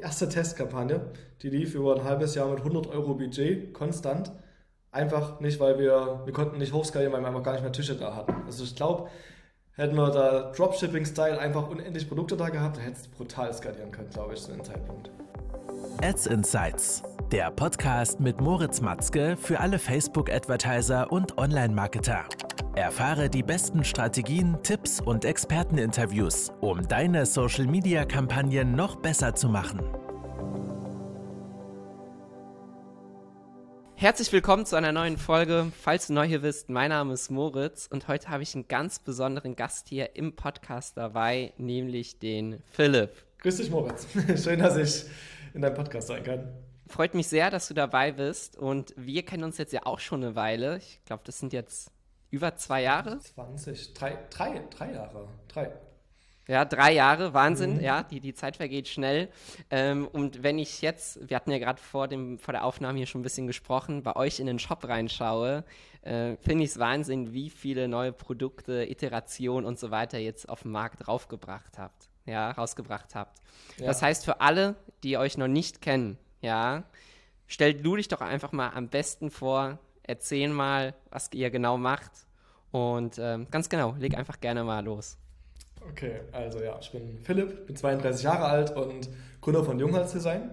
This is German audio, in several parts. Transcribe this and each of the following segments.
die erste Testkampagne, die lief über ein halbes Jahr mit 100 Euro Budget, konstant. Einfach nicht, weil wir, wir konnten nicht hochskalieren, weil wir einfach gar nicht mehr Tische da hatten. Also ich glaube, hätten wir da Dropshipping-Style einfach unendlich Produkte da gehabt, dann hätte es brutal skalieren können, glaube ich, zu dem Zeitpunkt. Ads Insights, der Podcast mit Moritz Matzke für alle Facebook-Advertiser und Online-Marketer. Erfahre die besten Strategien, Tipps und Experteninterviews, um deine Social-Media-Kampagnen noch besser zu machen. Herzlich willkommen zu einer neuen Folge. Falls du neu hier bist, mein Name ist Moritz und heute habe ich einen ganz besonderen Gast hier im Podcast dabei, nämlich den Philipp. Grüß dich, Moritz. Schön, dass ich in deinem Podcast sein kann. Freut mich sehr, dass du dabei bist und wir kennen uns jetzt ja auch schon eine Weile. Ich glaube, das sind jetzt über zwei Jahre. 20, drei, drei, drei Jahre. Drei. Ja, drei Jahre, Wahnsinn, mhm. ja, die, die Zeit vergeht schnell. Ähm, und wenn ich jetzt, wir hatten ja gerade vor, vor der Aufnahme hier schon ein bisschen gesprochen, bei euch in den Shop reinschaue, äh, finde ich es Wahnsinn, wie viele neue Produkte, Iterationen und so weiter jetzt auf den Markt draufgebracht habt, ja, rausgebracht habt. Ja. Das heißt, für alle, die euch noch nicht kennen, ja, stellt du dich doch einfach mal am besten vor, erzähl mal, was ihr genau macht. Und ähm, ganz genau, leg einfach gerne mal los. Okay, also ja, ich bin Philipp, bin 32 Jahre alt und Gründer von Jungholz Design.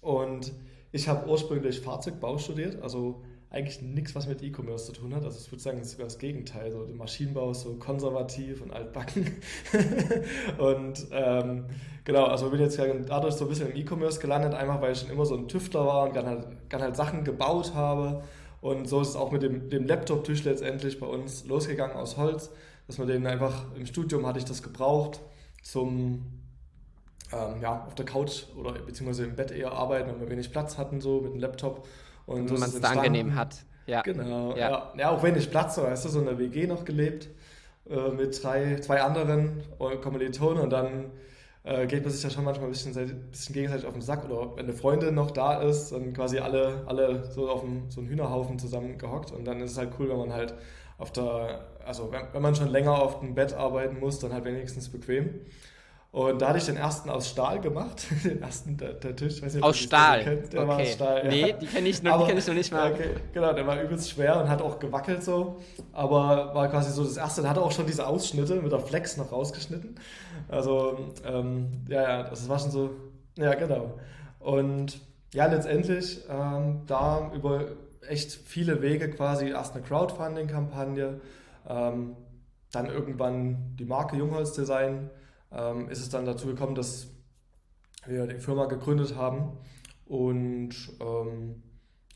Und ich habe ursprünglich Fahrzeugbau studiert, also eigentlich nichts, was mit E-Commerce zu tun hat. Also ich würde sagen, es ist sogar das Gegenteil. So, der Maschinenbau ist so konservativ und altbacken. und ähm, genau, also bin jetzt dadurch so ein bisschen im E-Commerce gelandet, einfach weil ich schon immer so ein Tüftler war und gerne halt, gern halt Sachen gebaut habe. Und so ist es auch mit dem, dem Laptop-Tisch letztendlich bei uns losgegangen aus Holz dass man den einfach im Studium hatte ich das gebraucht zum ähm, ja, auf der Couch oder beziehungsweise im Bett eher arbeiten, weil wir wenig Platz hatten, so mit dem Laptop. Und man es da angenehm hat. Ja. Genau, ja. ja. ja. auch wenig Platz, so weißt du, so in der WG noch gelebt äh, mit drei, zwei anderen Kommilitonen und dann äh, geht man sich ja schon manchmal ein bisschen, ein bisschen gegenseitig auf den Sack oder wenn eine Freundin noch da ist, dann quasi alle, alle so auf dem, so einen Hühnerhaufen zusammen gehockt und dann ist es halt cool, wenn man halt auf der, also wenn, wenn man schon länger auf dem Bett arbeiten muss, dann halt wenigstens bequem. Und da hatte ich den ersten aus Stahl gemacht. Den ersten, der, der Tisch. Nicht, aus Stahl? Kennt. Der okay. war aus Stahl. Ja. Nee, die kenne ich, noch, kenn ich noch nicht mal. Okay, genau, der war übelst schwer und hat auch gewackelt so. Aber war quasi so das erste. Der hatte auch schon diese Ausschnitte mit der Flex noch rausgeschnitten. Also, ähm, ja, ja, das war schon so. Ja, genau. Und ja, letztendlich ähm, da über echt viele Wege quasi. Erst eine Crowdfunding-Kampagne, ähm, dann irgendwann die Marke Jungholz Design. Ähm, ist es dann dazu gekommen, dass wir die Firma gegründet haben und ähm,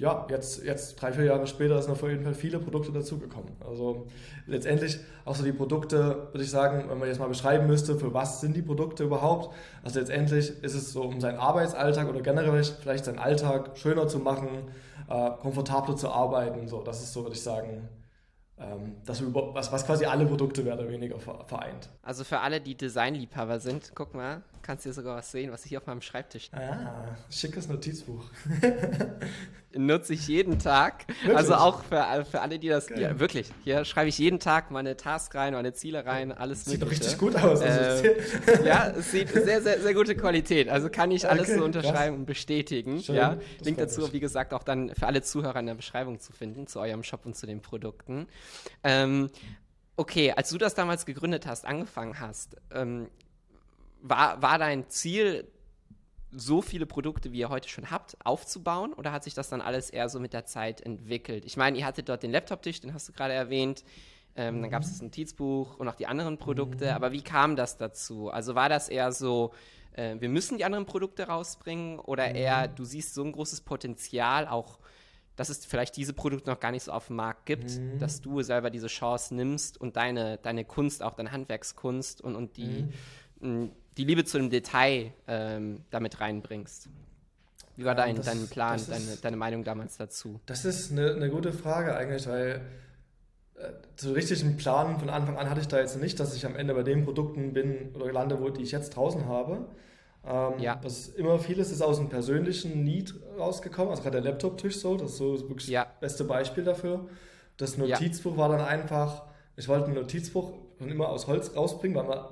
ja, jetzt, jetzt drei, vier Jahre später sind auf jeden Fall viele Produkte dazugekommen. Also letztendlich auch so die Produkte, würde ich sagen, wenn man jetzt mal beschreiben müsste, für was sind die Produkte überhaupt. Also letztendlich ist es so, um seinen Arbeitsalltag oder generell vielleicht seinen Alltag schöner zu machen, äh, komfortabler zu arbeiten. So, das ist so, würde ich sagen, ähm, das, was, was quasi alle Produkte mehr oder weniger vereint. Also für alle, die Designliebhaber sind, guck mal, kannst du hier sogar was sehen, was ich hier auf meinem Schreibtisch Ah, schickes Notizbuch. Nutze ich jeden Tag. Wirklich? Also auch für, für alle, die das. Ja, wirklich. Hier schreibe ich jeden Tag meine Tasks rein, meine Ziele rein, alles sieht Mögliche. Sieht doch richtig gut aus. Äh, ja, es sieht sehr, sehr, sehr gute Qualität. Also kann ich alles okay, so unterschreiben krass. und bestätigen. Schön, ja. Link dazu, mich. wie gesagt, auch dann für alle Zuhörer in der Beschreibung zu finden, zu eurem Shop und zu den Produkten. Ähm, okay, als du das damals gegründet hast, angefangen hast, ähm, war, war dein Ziel, so viele Produkte, wie ihr heute schon habt, aufzubauen? Oder hat sich das dann alles eher so mit der Zeit entwickelt? Ich meine, ihr hattet dort den Laptop-Tisch, den hast du gerade erwähnt. Ähm, mhm. Dann gab es das Notizbuch und auch die anderen Produkte. Mhm. Aber wie kam das dazu? Also war das eher so, äh, wir müssen die anderen Produkte rausbringen? Oder mhm. eher, du siehst so ein großes Potenzial, auch dass es vielleicht diese Produkte noch gar nicht so auf dem Markt gibt, mhm. dass du selber diese Chance nimmst und deine, deine Kunst, auch deine Handwerkskunst und, und die, mhm die Liebe zu dem Detail ähm, damit reinbringst. Wie war dein, das, dein Plan, ist, deine, deine Meinung damals dazu? Das ist eine, eine gute Frage eigentlich, weil äh, so richtig einen Plan von Anfang an hatte ich da jetzt nicht, dass ich am Ende bei den Produkten bin oder lande, wo die ich jetzt draußen habe. Ähm, ja. Ist immer vieles ist aus einem persönlichen Need rausgekommen, also gerade der Laptop-Tisch so, das ist so wirklich ja. das beste Beispiel dafür. Das Notizbuch ja. war dann einfach, ich wollte ein Notizbuch immer aus Holz rausbringen, weil man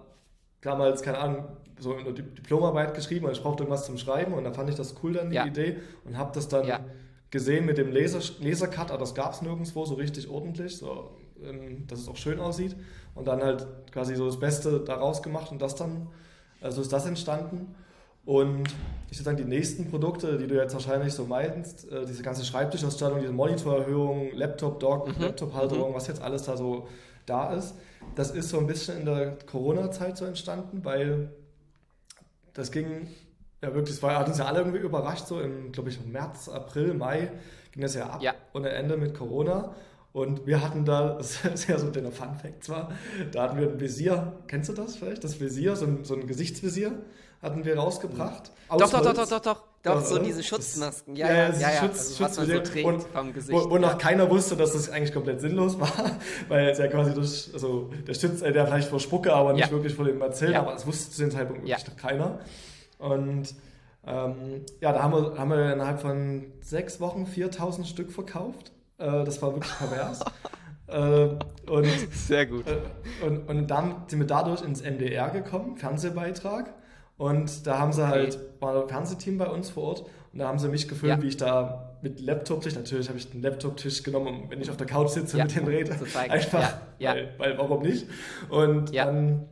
damals, keine Ahnung, so eine Diplomarbeit geschrieben und ich brauchte irgendwas zum Schreiben und dann fand ich das cool dann, die ja. Idee und habe das dann ja. gesehen mit dem Laser, Lasercut, aber das gab es nirgendwo so richtig ordentlich, so, ähm, dass es auch schön aussieht und dann halt quasi so das Beste daraus gemacht und das dann, also ist das entstanden und ich würde sagen, die nächsten Produkte, die du jetzt wahrscheinlich so meinst, äh, diese ganze Schreibtischausstattung, diese Monitorerhöhung, Laptop-Dock, mhm. Laptop-Halterung, mhm. was jetzt alles da so da ist, das ist so ein bisschen in der Corona-Zeit so entstanden, weil das ging ja wirklich, es war, hat uns ja alle irgendwie überrascht, so im, glaube ich, März, April, Mai ging das ja ab ja. und Ende mit Corona. Und wir hatten da, das ist ja so ein Fun Fact zwar, da hatten wir ein Visier, kennst du das vielleicht? Das Visier, so ein, so ein Gesichtsvisier hatten wir rausgebracht. Doch, doch, doch, doch, doch, doch. Doch, so diese Schutzmasken. Ja, ja, ja. ja, ja. Schutz, also, man so und, vom Gesicht. Wo, wo noch keiner wusste, dass das eigentlich komplett sinnlos war, weil es ja quasi durch, also der schützt der vielleicht vor Spucke, aber nicht wirklich vor dem Bazillen, aber das wusste zu dem Zeitpunkt wirklich noch keiner. Und ähm, ja, da haben wir, haben wir innerhalb von sechs Wochen 4000 Stück verkauft. Äh, das war wirklich pervers. äh, und, Sehr gut. Äh, und, und dann sind wir dadurch ins MDR gekommen, Fernsehbeitrag. Und da haben sie halt, war ein Fernsehteam bei uns vor Ort und da haben sie mich gefilmt, ja. wie ich da mit Laptop-Tisch, natürlich habe ich den Laptop-Tisch genommen, wenn ich auf der Couch sitze ja. mit den rede, einfach, ja. Weil, weil, warum nicht? Und dann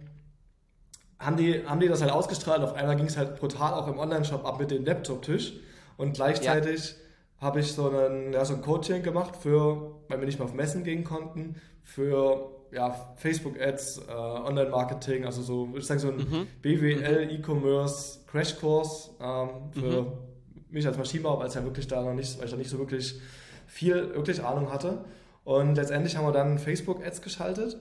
haben die, haben die das halt ausgestrahlt, auf einmal ging es halt brutal auch im Online-Shop ab mit dem Laptop-Tisch und gleichzeitig habe ich so, einen, ja, so ein Coaching gemacht für, weil wir nicht mehr auf Messen gehen konnten, für ja, Facebook-Ads, äh, Online-Marketing, also so, ich sage so ein mhm. BWL, mhm. E-Commerce, Crash-Kurs ähm, für mhm. mich als Maschinenbauer, weil es ja wirklich da noch nicht, weil ich da nicht so wirklich viel wirklich Ahnung hatte. Und letztendlich haben wir dann Facebook-Ads geschaltet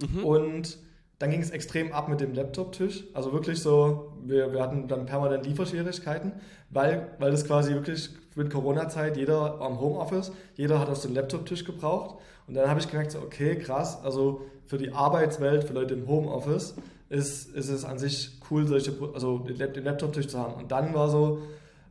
mhm. und dann ging es extrem ab mit dem Laptop-Tisch. Also wirklich so, wir, wir hatten dann permanent Lieferschwierigkeiten, weil, weil das quasi wirklich mit Corona-Zeit jeder am Homeoffice, jeder hat aus dem Laptop-Tisch gebraucht. Und dann habe ich gemerkt, so, okay, krass, also für die Arbeitswelt, für Leute im Homeoffice, ist, ist es an sich cool, solche, also den Laptop-Tisch zu haben. Und dann war so,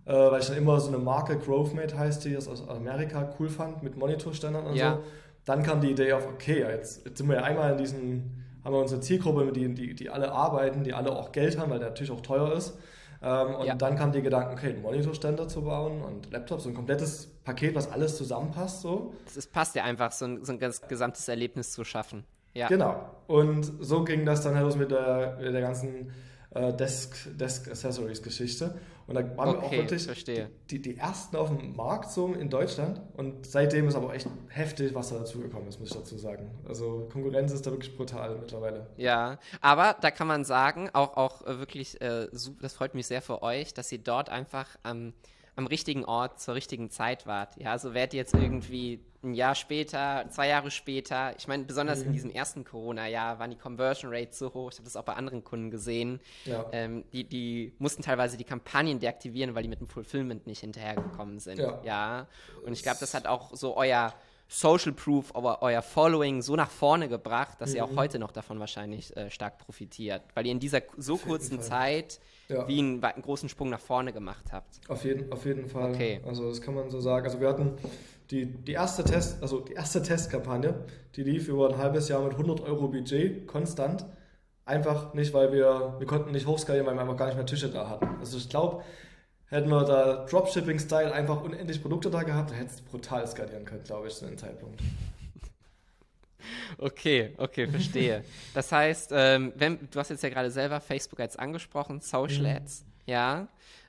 äh, weil ich dann immer so eine Marke, GrowthMate heißt die, das aus Amerika cool fand, mit Monitorständern und ja. so. Dann kam die Idee auf, okay, jetzt, jetzt sind wir ja einmal in diesen, haben wir unsere Zielgruppe, die, die, die alle arbeiten, die alle auch Geld haben, weil der natürlich auch teuer ist. Ähm, und ja. dann kam die Gedanken, okay, einen Monitorständer zu bauen und Laptops, so ein komplettes Paket, was alles zusammenpasst. So. Es passt ja einfach, so ein, so ein gesamtes Erlebnis zu schaffen. Ja. Genau. Und so ging das dann halt los mit der, mit der ganzen äh, Desk, Desk Accessories Geschichte. Und da waren okay, wir auch wirklich die, die, ersten auf dem Markt so in Deutschland. Und seitdem ist aber echt heftig, was da dazugekommen ist, muss ich dazu sagen. Also Konkurrenz ist da wirklich brutal mittlerweile. Ja, aber da kann man sagen, auch, auch wirklich, äh, das freut mich sehr für euch, dass ihr dort einfach am. Ähm, am richtigen Ort zur richtigen Zeit wart. Ja, so wärt ihr jetzt irgendwie ein Jahr später, zwei Jahre später. Ich meine, besonders mhm. in diesem ersten Corona-Jahr waren die Conversion Rates so hoch. Ich habe das auch bei anderen Kunden gesehen. Ja. Ähm, die, die mussten teilweise die Kampagnen deaktivieren, weil die mit dem Fulfillment nicht hinterhergekommen sind. Ja. ja. Und ich glaube, das hat auch so euer Social Proof, aber euer Following so nach vorne gebracht, dass mhm. ihr auch mhm. heute noch davon wahrscheinlich äh, stark profitiert. Weil ihr in dieser so kurzen Zeit ja. wie einen, einen, großen Sprung nach vorne gemacht habt. Auf jeden, auf jeden Fall. Okay. Also das kann man so sagen. Also wir hatten die, die erste Test, also die erste Testkampagne, die lief über ein halbes Jahr mit 100 Euro Budget konstant. Einfach nicht, weil wir, wir konnten nicht hochskalieren, weil wir einfach gar nicht mehr Tische da hatten. Also ich glaube, hätten wir da Dropshipping-Style einfach unendlich Produkte da gehabt, dann hätte es brutal skalieren können, glaube ich, zu dem Zeitpunkt. Okay, okay, verstehe. Das heißt, ähm, wenn, du hast jetzt ja gerade selber Facebook Ads angesprochen, Social mhm. Ads, ja,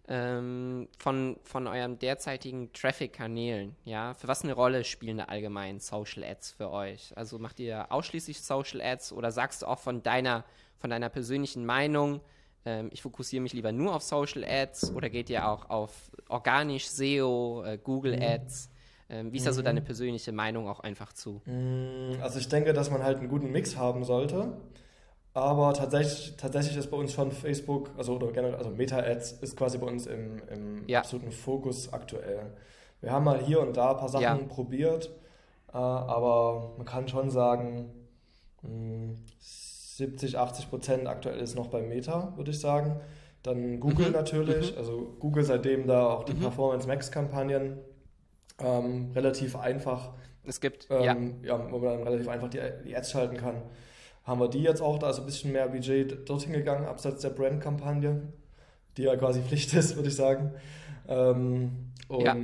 ähm, von, von eurem derzeitigen Traffic-Kanälen, ja, für was eine Rolle spielen da allgemein Social Ads für euch? Also macht ihr ausschließlich Social Ads oder sagst du auch von deiner, von deiner persönlichen Meinung, ähm, ich fokussiere mich lieber nur auf Social Ads oder geht ihr auch auf organisch SEO, äh, Google mhm. Ads? Ähm, wie ist da so deine mhm. persönliche Meinung auch einfach zu? Mm, also ich denke, dass man halt einen guten Mix haben sollte. Aber tatsächlich, tatsächlich ist bei uns schon Facebook, also oder generell, also Meta-Ads ist quasi bei uns im, im ja. absoluten Fokus aktuell. Wir haben mal hier und da ein paar Sachen ja. probiert, äh, aber man kann schon sagen, mh, 70, 80 Prozent aktuell ist noch bei Meta, würde ich sagen. Dann Google mhm. natürlich, mhm. also Google seitdem da auch die mhm. Performance Max-Kampagnen ähm, relativ einfach. Es gibt, ähm, ja. ja. Wo man dann relativ einfach die, die Ads schalten kann. haben wir die jetzt auch, da ist ein bisschen mehr Budget dorthin gegangen, abseits der Brand-Kampagne, die ja quasi Pflicht ist, würde ich sagen. Ähm, und ja.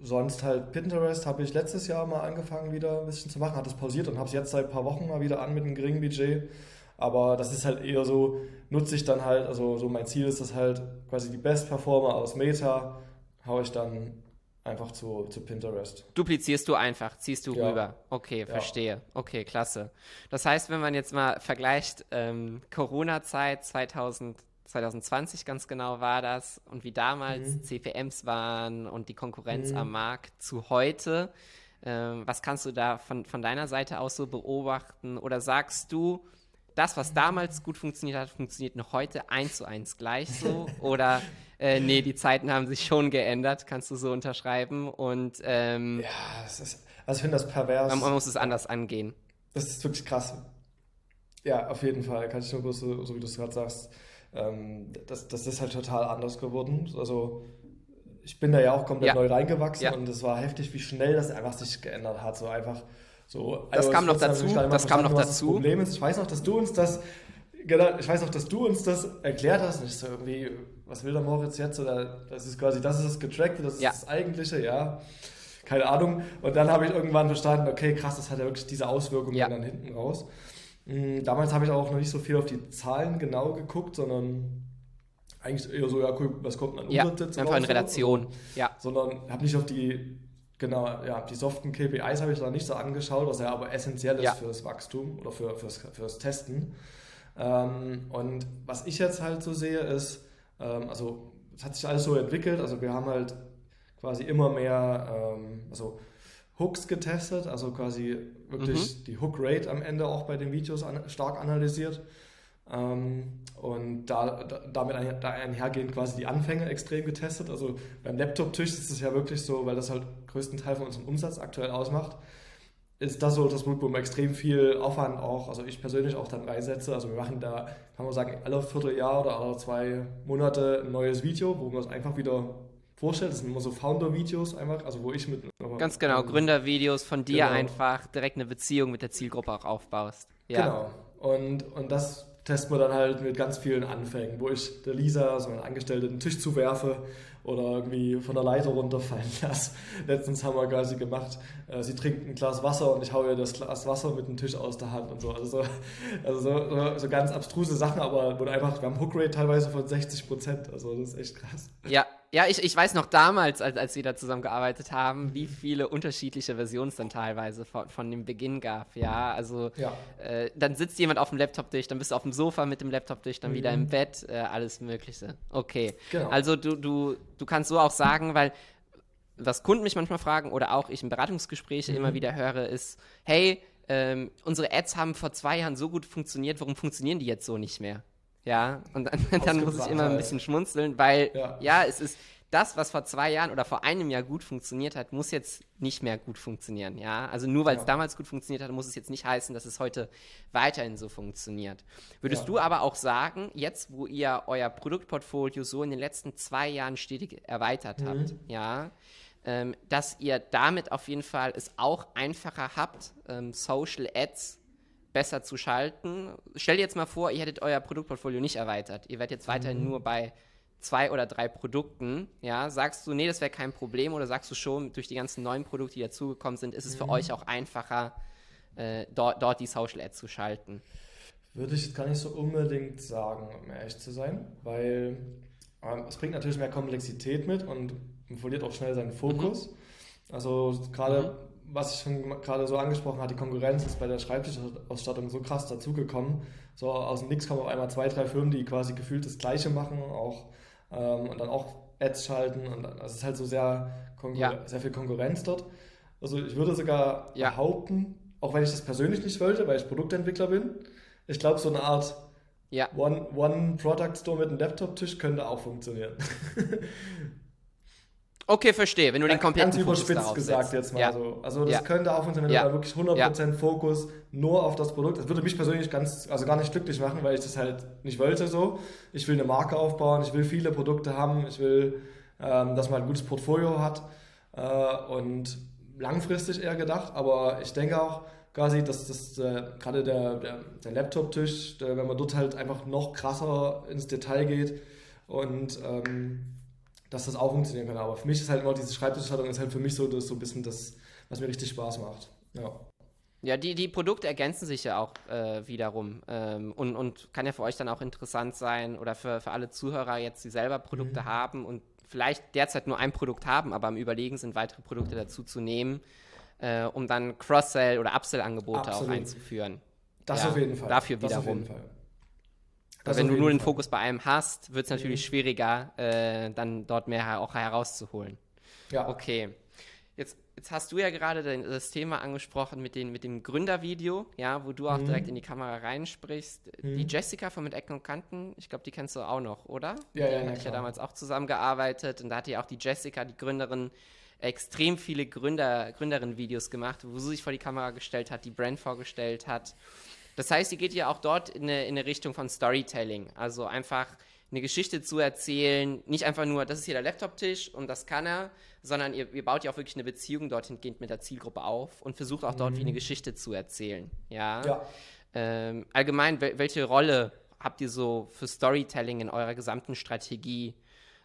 Sonst halt Pinterest habe ich letztes Jahr mal angefangen wieder ein bisschen zu machen, hat es pausiert und habe es jetzt seit ein paar Wochen mal wieder an mit einem geringen Budget. Aber das ist halt eher so, nutze ich dann halt, also so mein Ziel ist das halt, quasi die Best Performer aus Meta haue ich dann einfach zu, zu Pinterest. Duplizierst du einfach, ziehst du ja. rüber. Okay, verstehe. Okay, klasse. Das heißt, wenn man jetzt mal vergleicht, ähm, Corona-Zeit 2020 ganz genau war das und wie damals mhm. CPMs waren und die Konkurrenz mhm. am Markt zu heute, ähm, was kannst du da von, von deiner Seite aus so beobachten? Oder sagst du, das, was damals gut funktioniert hat, funktioniert noch heute eins zu eins gleich so? Oder äh, nee, die Zeiten haben sich schon geändert, kannst du so unterschreiben. Und ähm, ja, es ist, also ich finde das pervers. Man, man, muss es anders angehen. Das ist wirklich krass. Ja, auf jeden Fall, kann ich nur bloß so, so wie du es gerade sagst. Ähm, das, das ist halt total anders geworden. Also ich bin da ja auch komplett ja. neu reingewachsen ja. und es war heftig, wie schnell das einfach sich geändert hat. So einfach so. Das kam noch dazu. Das kam noch dazu. Das Problem ist, ich weiß noch, dass du uns das genau, ich weiß noch, dass du uns das erklärt hast. Und ich so irgendwie, was will der Moritz jetzt? Oder das ist quasi, das ist das Getrackte, das ist ja. das Eigentliche, ja. Keine Ahnung. Und dann habe ich irgendwann verstanden, okay, krass, das hat ja wirklich diese Auswirkungen ja. dann hinten raus. Hm, damals habe ich auch noch nicht so viel auf die Zahlen genau geguckt, sondern eigentlich eher so, ja, cool, was kommt an ja, Umsätze Einfach in Relation, so, ja. Sondern habe nicht auf die, genau, ja, die soften KPIs habe ich da nicht so angeschaut, was ja aber essentiell ist ja. fürs Wachstum oder für, fürs, fürs Testen. Ähm, und was ich jetzt halt so sehe, ist, ähm, also es hat sich alles so entwickelt, also wir haben halt quasi immer mehr, ähm, also Hooks getestet, also quasi wirklich mhm. die Hook Rate am Ende auch bei den Videos an, stark analysiert. Ähm, und da, da, damit ein, da einhergehend quasi die Anfänge extrem getestet. Also beim Laptop-Tisch ist es ja wirklich so, weil das halt größten Teil von unserem Umsatz aktuell ausmacht, ist das so das Punkt, wo man extrem viel Aufwand auch, also ich persönlich auch dann reinsetze. Also wir machen da, kann man sagen, alle Vierteljahr oder alle zwei Monate ein neues Video, wo man es einfach wieder vorstellt. Das sind immer so Founder-Videos einfach, also wo ich mit... Ganz genau, Gründervideos von dir genau. einfach direkt eine Beziehung mit der Zielgruppe auch aufbaust. Ja. Genau. Und, und das testen wir dann halt mit ganz vielen Anfängen, wo ich der Lisa, so eine Angestellte, den Tisch zuwerfe oder irgendwie von der Leiter runterfallen lasse. Letztens haben wir quasi gemacht, äh, sie trinkt ein Glas Wasser und ich haue ihr das Glas Wasser mit dem Tisch aus der Hand und so. Also so, also so, so ganz abstruse Sachen, aber wo einfach, wir haben Hookrate teilweise von 60 Prozent. Also das ist echt krass. Ja, ja, ich, ich weiß noch damals, als, als wir da zusammengearbeitet haben, wie viele unterschiedliche Versionen es dann teilweise von, von dem Beginn gab. Ja, also ja. Äh, dann sitzt jemand auf dem Laptop durch, dann bist du auf dem Sofa mit dem Laptop durch, dann mhm. wieder im mhm. Bett, äh, alles Mögliche. Okay. Genau. Also du, du, du kannst so auch sagen, weil was Kunden mich manchmal fragen oder auch ich in Beratungsgesprächen mhm. immer wieder höre, ist, hey, ähm, unsere Ads haben vor zwei Jahren so gut funktioniert, warum funktionieren die jetzt so nicht mehr? Ja, und dann, dann muss ich immer ein bisschen schmunzeln, weil ja. ja, es ist das, was vor zwei Jahren oder vor einem Jahr gut funktioniert hat, muss jetzt nicht mehr gut funktionieren. Ja, also nur weil es ja. damals gut funktioniert hat, muss es jetzt nicht heißen, dass es heute weiterhin so funktioniert. Würdest ja. du aber auch sagen, jetzt, wo ihr euer Produktportfolio so in den letzten zwei Jahren stetig erweitert mhm. habt, ja, ähm, dass ihr damit auf jeden Fall es auch einfacher habt, ähm, Social Ads besser zu schalten. Stell dir jetzt mal vor, ihr hättet euer Produktportfolio nicht erweitert. Ihr werdet jetzt weiterhin mhm. nur bei zwei oder drei Produkten. Ja, sagst du, nee, das wäre kein Problem oder sagst du schon, durch die ganzen neuen Produkte, die dazugekommen sind, ist es mhm. für euch auch einfacher, äh, dort, dort die Social Ads zu schalten? Würde ich gar nicht so unbedingt sagen, um ehrlich zu sein, weil ähm, es bringt natürlich mehr Komplexität mit und verliert auch schnell seinen Fokus. Mhm. Also gerade mhm was ich schon gerade so angesprochen habe, die Konkurrenz ist bei der Schreibtischausstattung so krass dazugekommen. So aus dem Nix kommen auf einmal zwei, drei Firmen, die quasi gefühlt das Gleiche machen auch, ähm, und dann auch Ads schalten. Und dann, also es ist halt so sehr, ja. sehr viel Konkurrenz dort. Also ich würde sogar ja. behaupten, auch wenn ich das persönlich nicht wollte, weil ich Produktentwickler bin, ich glaube, so eine Art ja. One-Product-Store One mit einem Laptop-Tisch könnte auch funktionieren. Okay, verstehe. Wenn du den kompletten Ganz Fokus überspitzt gesagt jetzt mal ja. so. Also das ja. könnte auch funktionieren, wenn ja. da wirklich 100% Fokus nur auf das Produkt. Das würde mich persönlich ganz, also gar nicht glücklich machen, weil ich das halt nicht wollte so. Ich will eine Marke aufbauen, ich will viele Produkte haben, ich will, ähm, dass man ein gutes Portfolio hat äh, und langfristig eher gedacht. Aber ich denke auch, quasi, dass das äh, gerade der, der, der Laptop-Tisch, wenn man dort halt einfach noch krasser ins Detail geht und ähm, dass das auch funktionieren kann. Aber für mich ist halt immer diese Schreibtischhaltung ist halt für mich so, das, so ein bisschen das, was mir richtig Spaß macht. Ja. Ja, die, die Produkte ergänzen sich ja auch äh, wiederum ähm, und, und kann ja für euch dann auch interessant sein oder für, für alle Zuhörer jetzt, die selber Produkte mhm. haben und vielleicht derzeit nur ein Produkt haben, aber am Überlegen sind, weitere Produkte dazu zu nehmen, äh, um dann Cross-Sell- oder Upsell-Angebote auch einzuführen. Das ja, auf jeden Fall. Dafür das wiederum. wenn du nur den Fall. Fokus bei einem hast, wird es natürlich mhm. schwieriger, äh, dann dort mehr auch herauszuholen. Ja. Okay. Jetzt, jetzt hast du ja gerade das Thema angesprochen mit, den, mit dem Gründervideo, ja, wo du auch mhm. direkt in die Kamera reinsprichst. Mhm. Die Jessica von Mit Ecken und Kanten, ich glaube, die kennst du auch noch, oder? Ja, ja, ja. Hatte ich ja damals auch zusammengearbeitet und da hat ja auch die Jessica, die Gründerin, extrem viele Gründer, Gründerinnen-Videos gemacht, wo sie sich vor die Kamera gestellt hat, die Brand vorgestellt hat. Das heißt, sie geht ja auch dort in eine, in eine Richtung von Storytelling. Also einfach eine Geschichte zu erzählen, nicht einfach nur, das ist hier der Laptop-Tisch und das kann er, sondern ihr, ihr, baut ja auch wirklich eine Beziehung dorthin gehend mit der Zielgruppe auf und versucht auch dort mhm. wie eine Geschichte zu erzählen. Ja. ja. Ähm, allgemein, welche Rolle habt ihr so für Storytelling in eurer gesamten Strategie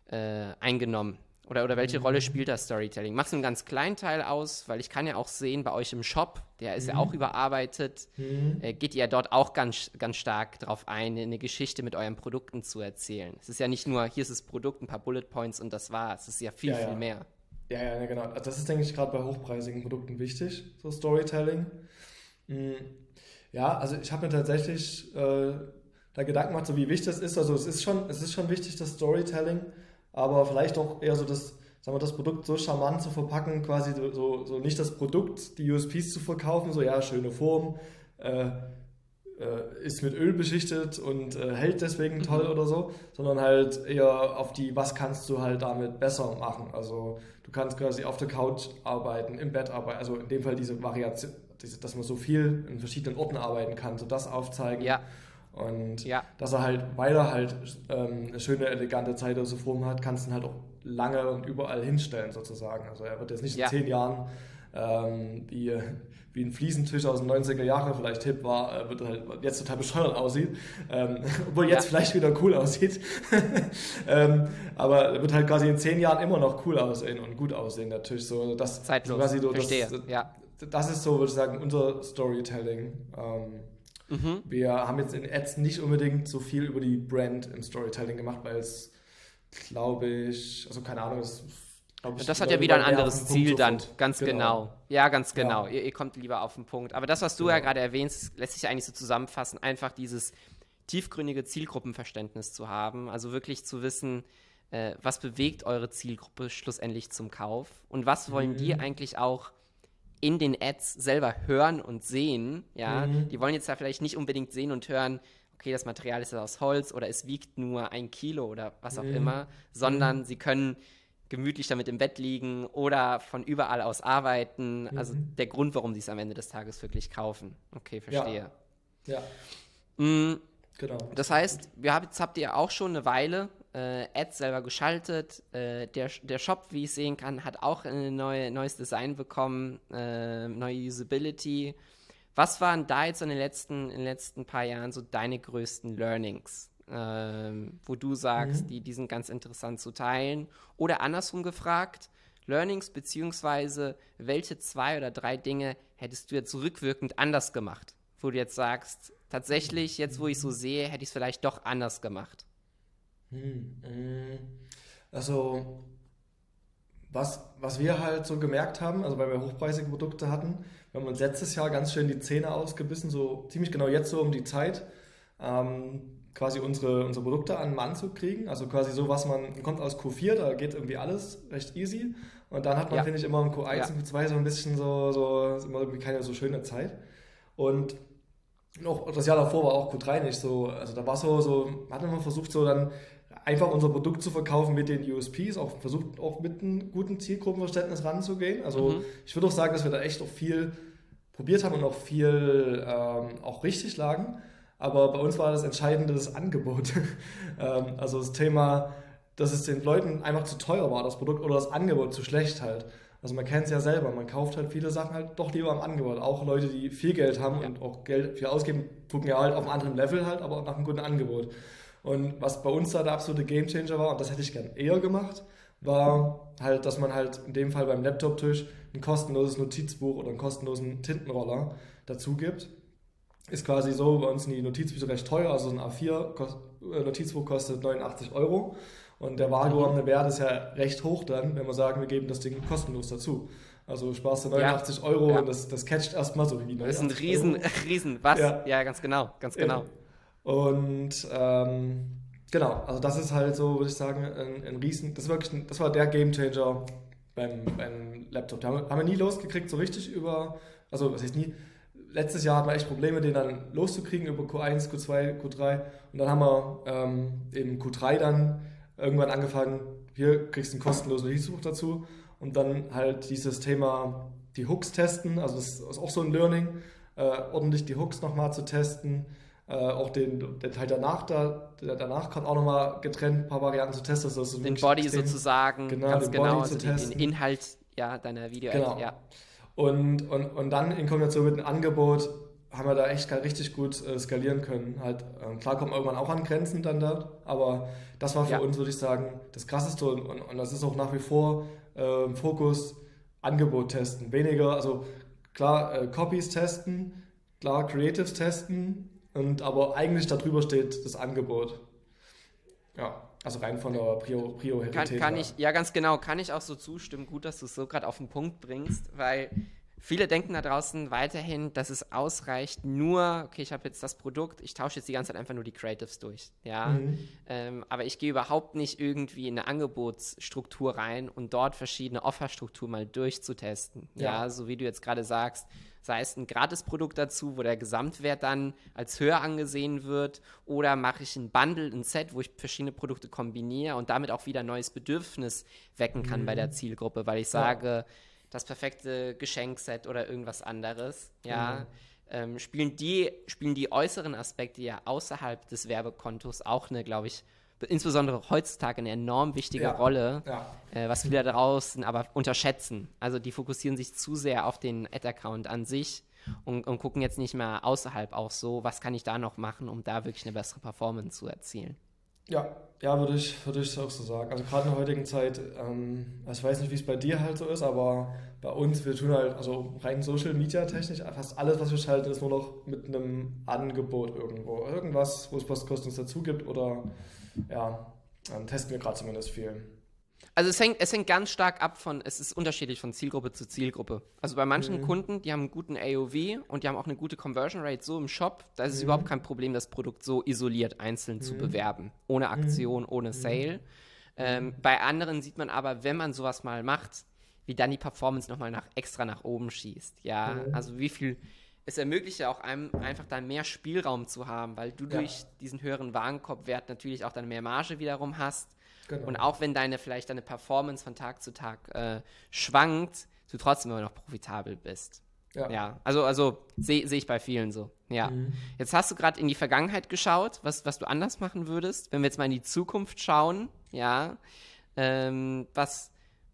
äh, eingenommen? Oder, oder welche mhm. Rolle spielt das Storytelling? Machst du einen ganz kleinen Teil aus, weil ich kann ja auch sehen, bei euch im Shop, der ist mhm. ja auch überarbeitet, mhm. äh, geht ihr dort auch ganz, ganz stark darauf ein, eine Geschichte mit euren Produkten zu erzählen. Es ist ja nicht nur, hier ist das Produkt, ein paar Bullet Points und das war's. Es ist ja viel, ja, viel mehr. Ja, ja, genau. Also das ist, denke ich, gerade bei hochpreisigen Produkten wichtig, so Storytelling. Mhm. Ja, also ich habe mir tatsächlich äh, da Gedanken gemacht, so wie wichtig das ist. Also es ist schon, es ist schon wichtig, das Storytelling aber vielleicht auch eher so das, sagen wir, das Produkt so charmant zu verpacken, quasi so, so nicht das Produkt, die USPs zu verkaufen, so ja, schöne Form, äh, äh, ist mit Öl beschichtet und äh, hält deswegen toll mhm. oder so, sondern halt eher auf die, was kannst du halt damit besser machen. Also du kannst quasi auf der Couch arbeiten, im Bett arbeiten, also in dem Fall diese Variation, diese, dass man so viel in verschiedenen Orten arbeiten kann, so das aufzeigen. Ja. Und ja. dass er halt, weil er halt ähm, eine schöne, elegante Zeit aus der Form hat, kannst du ihn halt auch lange und überall hinstellen sozusagen. Also er wird jetzt nicht ja. in zehn Jahren ähm, wie, wie ein Fliesentisch aus den 90er Jahren vielleicht hip war, wird halt jetzt total bescheuert aussieht, ähm, obwohl jetzt ja. vielleicht wieder cool aussieht. ähm, aber wird halt quasi in zehn Jahren immer noch cool aussehen und gut aussehen, der Tisch. So, das, Zeitlos, quasi so, das, Verstehe. ja. das ist so, würde ich sagen, unser Storytelling. Ähm, Mhm. Wir haben jetzt in Ads nicht unbedingt so viel über die Brand im Storytelling gemacht, weil es, glaube ich, also keine Ahnung, es ich, das hat ja wieder ein anderes Ziel dann, ganz genau. genau. Ja, ganz genau. Ja. Ihr, ihr, kommt lieber auf den Punkt. Aber das, was du genau. ja gerade erwähnst, lässt sich eigentlich so zusammenfassen, einfach dieses tiefgründige Zielgruppenverständnis zu haben, also wirklich zu wissen, äh, was bewegt eure Zielgruppe schlussendlich zum Kauf und was wollen mhm. die eigentlich auch in den Ads selber hören und sehen. Ja, mhm. die wollen jetzt ja vielleicht nicht unbedingt sehen und hören, okay, das Material ist aus Holz oder es wiegt nur ein Kilo oder was auch mhm. immer, sondern mhm. sie können gemütlich damit im Bett liegen oder von überall aus arbeiten. Also mhm. der Grund, warum sie es am Ende des Tages wirklich kaufen. Okay, verstehe. Ja. ja. Mhm. Genau. Das heißt, wir haben, jetzt habt ihr auch schon eine Weile äh, Ads selber geschaltet. Äh, der, der Shop, wie ich sehen kann, hat auch ein neue, neues Design bekommen, äh, neue Usability. Was waren da jetzt in den letzten, in den letzten paar Jahren so deine größten Learnings, ähm, wo du sagst, mhm. die, die sind ganz interessant zu teilen? Oder andersrum gefragt, Learnings beziehungsweise welche zwei oder drei Dinge hättest du jetzt rückwirkend anders gemacht? Wo du jetzt sagst, tatsächlich, jetzt wo ich so sehe, hätte ich es vielleicht doch anders gemacht. Hm, hm, also, was, was wir halt so gemerkt haben, also weil wir hochpreisige Produkte hatten, wir haben uns letztes Jahr ganz schön die Zähne ausgebissen, so ziemlich genau jetzt so um die Zeit, ähm, quasi unsere, unsere Produkte an den Mann zu kriegen. Also quasi so, was man, kommt aus Q4, da geht irgendwie alles recht easy. Und dann hat man, ja. finde ich, immer im Q1 ja. und Q2 so ein bisschen so, so, immer irgendwie keine so schöne Zeit. Und auch das Jahr davor war auch Q3 nicht so, also da war so, so, hat man versucht, so dann einfach unser Produkt zu verkaufen mit den USPs, auch versucht auch mit einem guten Zielgruppenverständnis ranzugehen. Also mhm. ich würde auch sagen, dass wir da echt auch viel probiert haben und auch viel ähm, auch richtig lagen. Aber bei uns war das entscheidende das Angebot. ähm, also das Thema, dass es den Leuten einfach zu teuer war, das Produkt, oder das Angebot zu schlecht halt. Also man kennt es ja selber, man kauft halt viele Sachen halt doch lieber am Angebot. Auch Leute, die viel Geld haben ja. und auch Geld viel ausgeben, gucken ja halt auf einem anderen Level halt, aber nach einem guten Angebot. Und was bei uns da der absolute Gamechanger war, und das hätte ich gern eher gemacht, war halt, dass man halt in dem Fall beim Laptop-Tisch ein kostenloses Notizbuch oder einen kostenlosen Tintenroller dazu gibt. Ist quasi so, bei uns sind die Notizbücher recht teuer, also ein A4-Notizbuch kostet 89 Euro und der wahrgenommene Wert ist ja recht hoch dann, wenn wir sagen, wir geben das Ding kostenlos dazu. Also sparst du 89 ja. Euro ja. und das, das catcht erstmal so wie Das ist ein Riesen, Euro. Riesen, was? Ja. ja, ganz genau, ganz genau. Und ähm, genau, also das ist halt so, würde ich sagen, ein, ein Riesen, das, wirklich, das war der Gamechanger beim, beim Laptop. Da haben, haben wir nie losgekriegt, so richtig über, also was heißt nie, letztes Jahr hatten wir echt Probleme, den dann loszukriegen über Q1, Q2, Q3 und dann haben wir ähm, im Q3 dann irgendwann angefangen, hier kriegst du einen kostenlosen Notizbuch dazu. Und dann halt dieses Thema die Hooks testen, also das ist auch so ein Learning, äh, ordentlich die Hooks nochmal zu testen, äh, auch den, den Teil danach, da, danach kommt auch nochmal getrennt ein paar Varianten zu testen. Also den Body extrem, sozusagen, genau, ganz genau, also den, den, Inhalt ja, deiner video genau. ja. Und, und, und dann in Kombination mit dem Angebot haben wir da echt richtig gut äh, skalieren können. Halt, äh, klar kommen irgendwann auch an Grenzen dann da, aber das war für ja. uns, würde ich sagen, das Krasseste und, und, und, das ist auch nach wie vor äh, Fokus, Angebot testen. Weniger, also klar, äh, Copies testen, klar, Creatives testen, und aber eigentlich darüber steht das Angebot. Ja, also rein von der Prio, Priorität. Kann, kann ich, ja, ganz genau, kann ich auch so zustimmen. Gut, dass du es so gerade auf den Punkt bringst, weil Viele denken da draußen weiterhin, dass es ausreicht, nur, okay, ich habe jetzt das Produkt, ich tausche jetzt die ganze Zeit einfach nur die Creatives durch. Ja? Mhm. Ähm, aber ich gehe überhaupt nicht irgendwie in eine Angebotsstruktur rein und dort verschiedene Offerstrukturen mal durchzutesten. Ja, ja so wie du jetzt gerade sagst, sei es ein Gratisprodukt dazu, wo der Gesamtwert dann als höher angesehen wird, oder mache ich ein Bundle, ein Set, wo ich verschiedene Produkte kombiniere und damit auch wieder ein neues Bedürfnis wecken kann mhm. bei der Zielgruppe, weil ich sage, ja das perfekte Geschenkset oder irgendwas anderes, ja, mhm. ähm, spielen, die, spielen die äußeren Aspekte ja außerhalb des Werbekontos auch eine, glaube ich, insbesondere heutzutage eine enorm wichtige ja. Rolle, ja. Äh, was viele da draußen aber unterschätzen. Also die fokussieren sich zu sehr auf den Ad-Account an sich und, und, gucken jetzt nicht mehr außerhalb auch so, was kann ich da noch machen, um da wirklich eine bessere Performance zu erzielen. Ja, ja, würde ich, würde ich auch so sagen. Also gerade in der heutigen Zeit, ähm, ich weiß nicht, wie es bei dir halt so ist, aber bei uns, wir tun halt, also rein Social Media technisch, fast alles, was wir schalten, ist nur noch mit einem Angebot irgendwo. Irgendwas, wo es was kostenlos dazu gibt oder ja, ähm, testen wir gerade zumindest viel. Also es hängt, es hängt ganz stark ab von, es ist unterschiedlich von Zielgruppe zu Zielgruppe. Also bei manchen mhm. Kunden, die haben einen guten AOV und die haben auch eine gute Conversion Rate so im Shop, da ist mhm. es überhaupt kein Problem, das Produkt so isoliert einzeln mhm. zu bewerben. Ohne mhm. Aktion, ohne mhm. Sale. Ähm, bei anderen sieht man aber, wenn man sowas mal macht, wie dann die Performance nochmal nach, extra nach oben schießt. Ja, also wie viel, es ermöglicht ja auch einem einfach dann mehr Spielraum zu haben, weil du ja. durch diesen höheren Warenkorbwert natürlich auch dann mehr Marge wiederum hast Genau. Und auch wenn deine vielleicht deine Performance von Tag zu Tag äh, schwankt, du trotzdem immer noch profitabel bist. Ja. ja also, also sehe seh ich bei vielen so. Ja. Mhm. Jetzt hast du gerade in die Vergangenheit geschaut, was, was du anders machen würdest. Wenn wir jetzt mal in die Zukunft schauen, ja, ähm, was,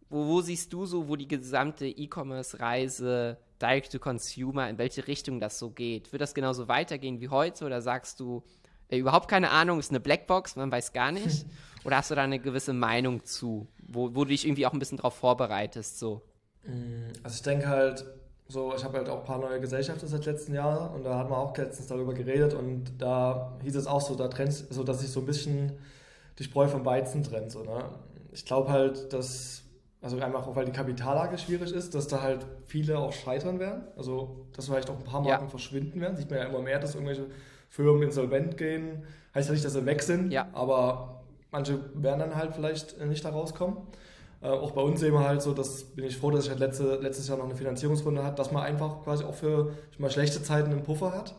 wo, wo siehst du so, wo die gesamte E-Commerce-Reise Direct to Consumer, in welche Richtung das so geht? Wird das genauso weitergehen wie heute oder sagst du, überhaupt keine Ahnung, ist eine Blackbox, man weiß gar nicht? Oder hast du da eine gewisse Meinung zu, wo, wo du dich irgendwie auch ein bisschen drauf vorbereitest? So? Mm, also ich denke halt, so, ich habe halt auch ein paar neue Gesellschaften seit letzten Jahr und da hat man auch letztens darüber geredet und da hieß es auch so, da trennt, so dass sich so ein bisschen die Spreu vom Weizen trennt. So, ne? Ich glaube halt, dass, also einfach auch weil die Kapitallage schwierig ist, dass da halt viele auch scheitern werden. Also dass vielleicht auch ein paar Marken ja. verschwinden werden. Sieht man ja immer mehr, dass irgendwelche Firmen insolvent gehen. Heißt ja nicht, dass sie weg sind, ja. aber manche werden dann halt vielleicht nicht da rauskommen. Äh, auch bei uns sehen wir halt so, dass bin ich froh, dass ich halt letzte, letztes Jahr noch eine Finanzierungsrunde hatte, dass man einfach quasi auch für mal schlechte Zeiten einen Puffer hat.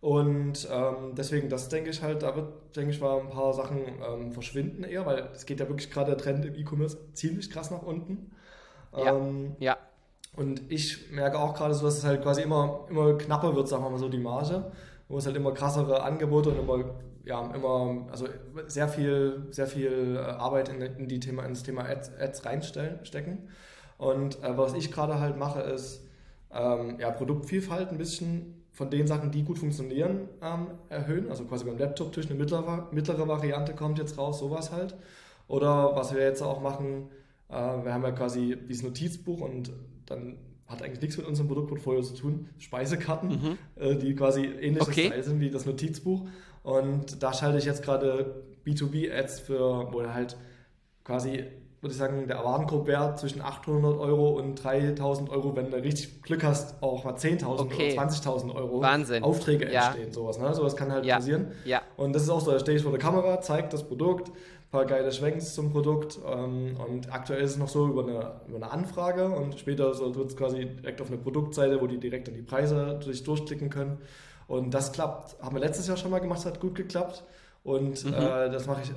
Und ähm, deswegen, das denke ich halt, da wird, denke ich mal, ein paar Sachen ähm, verschwinden eher, weil es geht ja wirklich gerade der Trend im E-Commerce ziemlich krass nach unten. Ja, ähm, ja. Und ich merke auch gerade so, dass es halt quasi immer, immer knapper wird, sagen wir mal so, die Marge wo es halt immer krassere Angebote und immer, ja, immer, also sehr viel, sehr viel äh, Arbeit in, in die Thema, ins Thema Ads, Ads reinstecken. Und äh, was ich gerade halt mache, ist ähm, ja, Produktvielfalt ein bisschen von den Sachen, die gut funktionieren, ähm, erhöhen. Also quasi beim Laptop durch eine mittlere, mittlere Variante kommt jetzt raus, sowas halt. Oder was wir jetzt auch machen, äh, wir haben ja quasi dieses Notizbuch und dann hat eigentlich nichts mit unserem Produktportfolio zu tun. Speisekarten, mhm. äh, die quasi ähnliches okay. Style sind wie das Notizbuch. Und da schalte ich jetzt gerade B2B-Ads für, wo halt quasi würde ich sagen, der Warenkorbwert zwischen 800 Euro und 3000 Euro, wenn du richtig Glück hast, auch mal 10.000 okay. oder 20.000 Euro Wahnsinn. Aufträge ja. entstehen. Sowas, ne? sowas kann halt ja. passieren. Ja. Und das ist auch so, da stehe ich vor der Kamera, zeige das Produkt, ein paar geile Schwenks zum Produkt ähm, und aktuell ist es noch so über eine, über eine Anfrage und später so wird es quasi direkt auf eine Produktseite, wo die direkt an die Preise sich durchklicken können. Und das klappt. Haben wir letztes Jahr schon mal gemacht, hat gut geklappt. Und mhm. äh, das mache ich,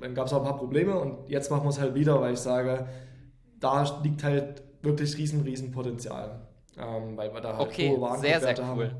dann gab es auch ein paar Probleme und jetzt machen wir es halt wieder, weil ich sage, da liegt halt wirklich riesen, riesen Potenzial. Ähm, weil wir da halt okay, hohe sehr, sehr cool. Haben.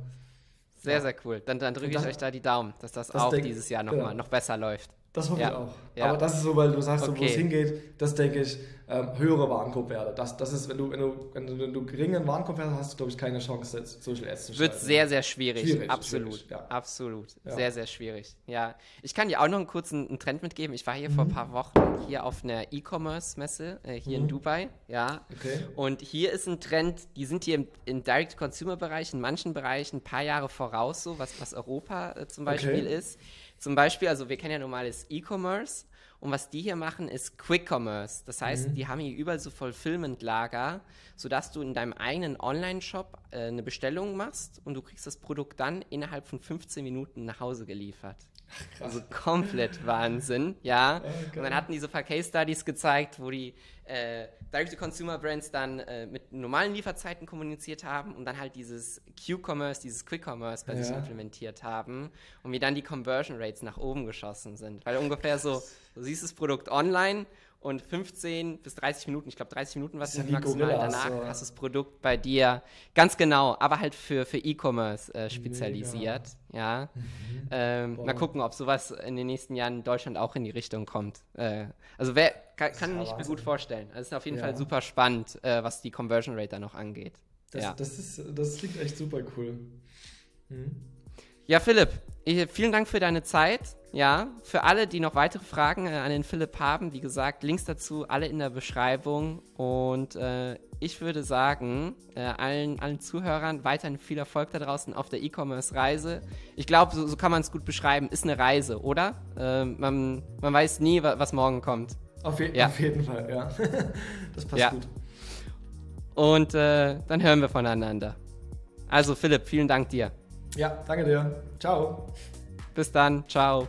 Sehr, ja. sehr cool. Dann, dann drücke ich euch da die Daumen, dass das, das auch dieses Jahr noch, genau. noch besser läuft. Das hoffe ja. ich auch. Ja. Aber das ist so, weil du sagst, okay. wo es hingeht, das denke ich, ähm, höhere Warenkorbwerte. Das, das ist, wenn du, wenn du, wenn du, wenn du geringen Warenkorbwert hast, hast du, glaube ich, keine Chance, Social Ads zu schalten. Wird sehr, sehr schwierig. schwierig Absolut. Schwierig, ja. Absolut. Sehr, sehr schwierig. Ja. Ich kann dir auch noch einen kurzen einen Trend mitgeben. Ich war hier mhm. vor ein paar Wochen hier auf einer E-Commerce-Messe äh, hier mhm. in Dubai. Ja. Okay. Und hier ist ein Trend, die sind hier im, im Direct-Consumer-Bereich, in manchen Bereichen ein paar Jahre voraus, so was, was Europa äh, zum Beispiel okay. ist. Zum Beispiel, also wir kennen ja normales E-Commerce und was die hier machen, ist Quick Commerce. Das heißt, mhm. die haben hier überall so Fulfillment-Lager, sodass du in deinem eigenen Online-Shop äh, eine Bestellung machst und du kriegst das Produkt dann innerhalb von 15 Minuten nach Hause geliefert. Ach, also komplett Wahnsinn, ja. Oh, und dann hatten die so ein paar Case Studies gezeigt, wo die äh, Direct-to-Consumer-Brands dann äh, mit normalen Lieferzeiten kommuniziert haben und dann halt dieses Q-Commerce, dieses Quick-Commerce bei ja. sich implementiert haben und wie dann die Conversion Rates nach oben geschossen sind. Weil ungefähr so, du siehst das Produkt online und 15 bis 30 Minuten, ich glaube 30 Minuten was sind maximal, danach so. hast du das Produkt bei dir, ganz genau, aber halt für, für E-Commerce äh, spezialisiert, Mega. ja. Mhm. Ähm, mal gucken, ob sowas in den nächsten Jahren in Deutschland auch in die Richtung kommt. Äh, also wer, kann, kann ich mir gut vorstellen. Also es ist auf jeden ja. Fall super spannend, äh, was die Conversion Rate da noch angeht. Das, ja. das, ist, das klingt echt super cool. Mhm. Ja, Philipp, vielen Dank für deine Zeit. Ja, für alle, die noch weitere Fragen äh, an den Philipp haben, wie gesagt, Links dazu alle in der Beschreibung. Und äh, ich würde sagen, äh, allen, allen Zuhörern weiterhin viel Erfolg da draußen auf der E-Commerce-Reise. Ich glaube, so, so, kann man es gut beschreiben. Ist eine Reise, oder? Äh, man, man weiß nie, was morgen kommt. Auf, je ja. auf jeden Fall, ja. das passt ja. gut. Und äh, dann hören wir voneinander. Also Philipp, vielen Dank dir. Ja, danke dir. Ciao. Bis dann. Ciao.